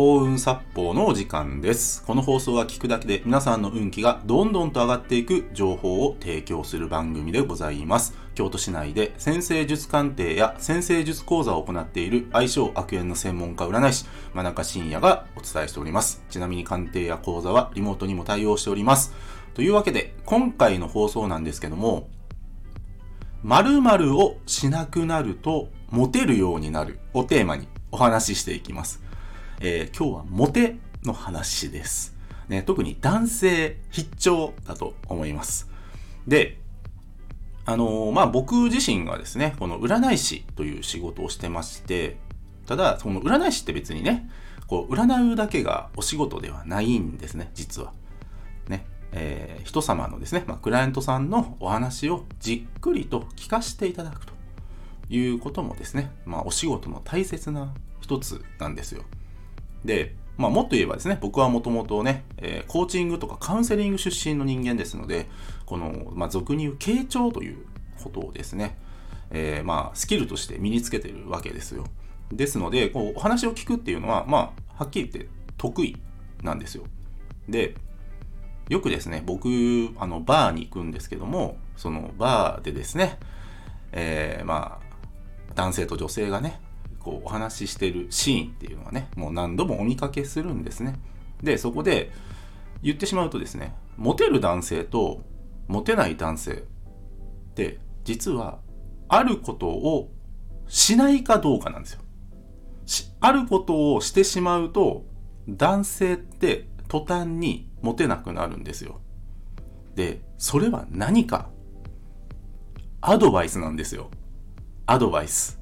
幸運殺法のお時間です。この放送は聞くだけで皆さんの運気がどんどんと上がっていく情報を提供する番組でございます。京都市内で先生術鑑定や先生術講座を行っている相性悪縁の専門家占い師、真中信也がお伝えしております。ちなみに鑑定や講座はリモートにも対応しております。というわけで、今回の放送なんですけども、〇〇をしなくなるとモテるようになるをテーマにお話ししていきます。えー今日はモテの話です。ね、特に男性必聴だと思います。で、あのーまあ、僕自身がですね、この占い師という仕事をしてまして、ただ、その占い師って別にね、こう、占うだけがお仕事ではないんですね、実は。ね、えー人様のですね、まあ、クライアントさんのお話をじっくりと聞かせていただくということもですね、まあ、お仕事の大切な一つなんですよ。で、まあ、もっと言えばですね、僕はもともとね、えーコーチングとかカウンセリング出身の人間ですので、この、まあ、俗に言う傾聴ということをですね、えーまあ、スキルとして身につけてるわけですよ。ですので、こう、お話を聞くっていうのは、まあ、はっきり言って得意なんですよ。で、よくですね、僕、あの、バーに行くんですけども、そのバーでですね、えーまあ、男性と女性がね、こう、お話ししてるシーンっていうのはね、もう何度もお見かけするんですね。で、そこで言ってしまうとですね、モテる男性とモテない男性って、実は、あることをしないかどうかなんですよ。あることをしてしまうと、男性って途端にモテなくなるんですよ。で、それは何か？アドバイスなんですよ。アドバイス。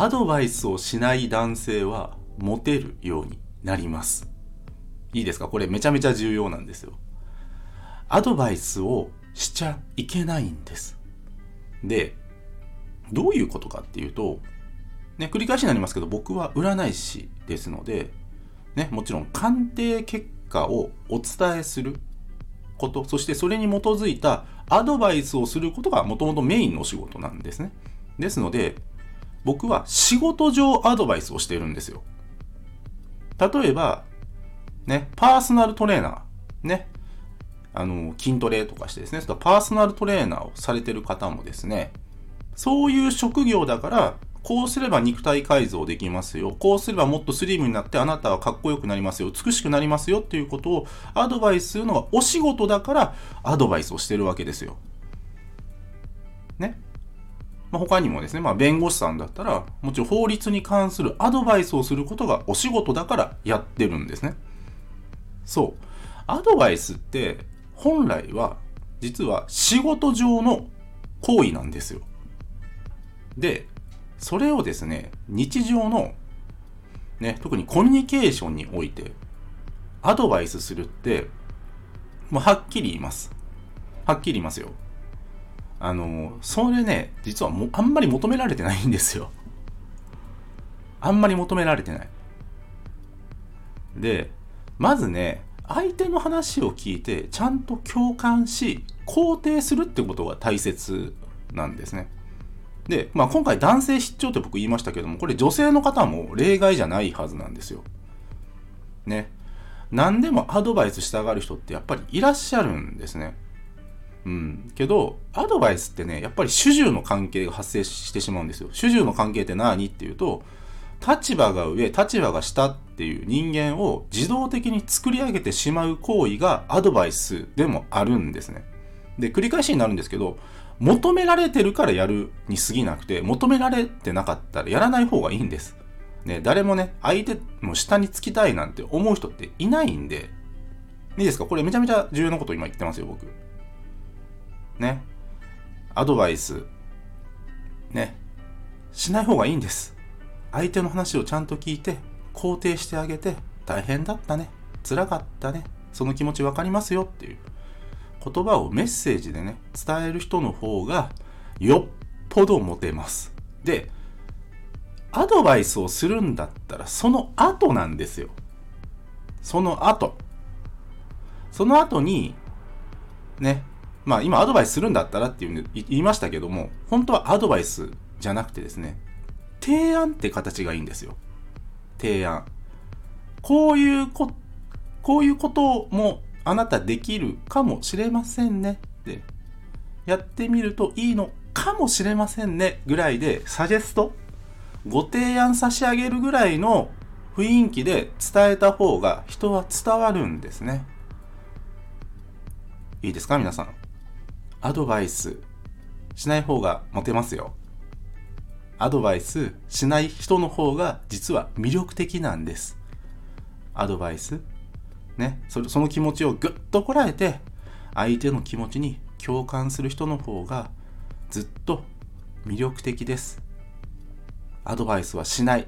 アドバイスをしない男性はモテるようになります。いいですか？これめちゃめちゃ重要なんですよ。アドバイスをしちゃいけないんです。で、どういうことかっていうと、ね、繰り返しになりますけど、僕は占い師ですので、ね、もちろん鑑定結果をお伝えすること、そしてそれに基づいたアドバイスをすることがもともとメインのお仕事なんですね。ですので、僕は仕事上アドバイスをしているんですよ。例えば、ね、パーソナルトレーナー、ね、あの、筋トレとかしてですね、そのパーソナルトレーナーをされてる方もですね、そういう職業だから、こうすれば肉体改造できますよ。こうすればもっとスリムになってあなたはかっこよくなりますよ。美しくなりますよっていうことをアドバイスするのがお仕事だからアドバイスをしてるわけですよ。まあ、他にもですね、まあ、弁護士さんだったら、もちろん法律に関するアドバイスをすることがお仕事だからやってるんですね。そう。アドバイスって本来は実は仕事上の行為なんですよ。で、それをですね、日常の、ね、特にコミュニケーションにおいて、アドバイスするって、もうはっきり言います。はっきり言いますよ。あの、それね、実はもあんまり求められてないんですよ。あんまり求められてない。で、まずね、相手の話を聞いて、ちゃんと共感し、肯定するってことが大切なんですね。で、まあ、今回男性失調って僕言いましたけども、これ女性の方も例外じゃないはずなんですよ。ね。何でもアドバイスしたがる人ってやっぱりいらっしゃるんですね。うん。けど、アドバイスってね、やっぱり主従の関係が発生してしまうんですよ。主従の関係って何っていうと、立場が上、立場が下っていう人間を自動的に作り上げてしまう行為がアドバイスでもあるんですね。で、繰り返しになるんですけど、求められてるからやるに過ぎなくて、求められてなかったらやらない方がいいんです。ね、誰もね、相手の下につきたいなんて思う人っていないんで、いいですか？これめちゃめちゃ重要なこと今言ってますよ、僕。ね。アドバイス、ね。しない方がいいんです。相手の話をちゃんと聞いて、肯定してあげて、大変だったね。辛かったね。その気持ちわかりますよっていう。言葉をメッセージでね、伝える人の方がよっぽどモテます。で、アドバイスをするんだったらその後なんですよ。その後。その後に、ね、まあ今アドバイスするんだったらっていう言いましたけども、本当はアドバイスじゃなくてですね、提案って形がいいんですよ。提案。こういうこ、こういうこともあなたできるかもしれませんねってやってみるといいのかもしれませんねぐらいでサジェストご提案差し上げるぐらいの雰囲気で伝えた方が人は伝わるんですね。いいですか？皆さん。アドバイスしない方がモテますよ。アドバイスしない人の方が実は魅力的なんです。アドバイスね、そその気持ちをぐっとこらえて相手の気持ちに共感する人の方がずっと魅力的です。アドバイスはしない。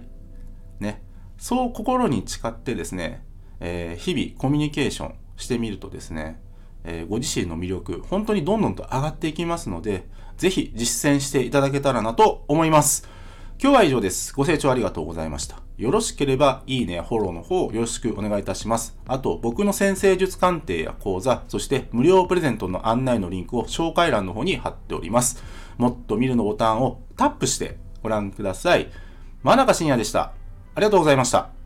ね。そう心に誓ってですね、えー、日々コミュニケーションしてみるとですね、え、ご自身の魅力、本当にどんどんと上がっていきますので、ぜひ実践していただけたらなと思います。今日は以上です。ご清聴ありがとうございました。よろしければ、いいね、フォローの方よろしくお願いいたします。あと、僕の先生術鑑定や講座、そして無料プレゼントの案内のリンクを紹介欄の方に貼っております。もっと見るのボタンをタップしてご覧ください。真中信也でした。ありがとうございました。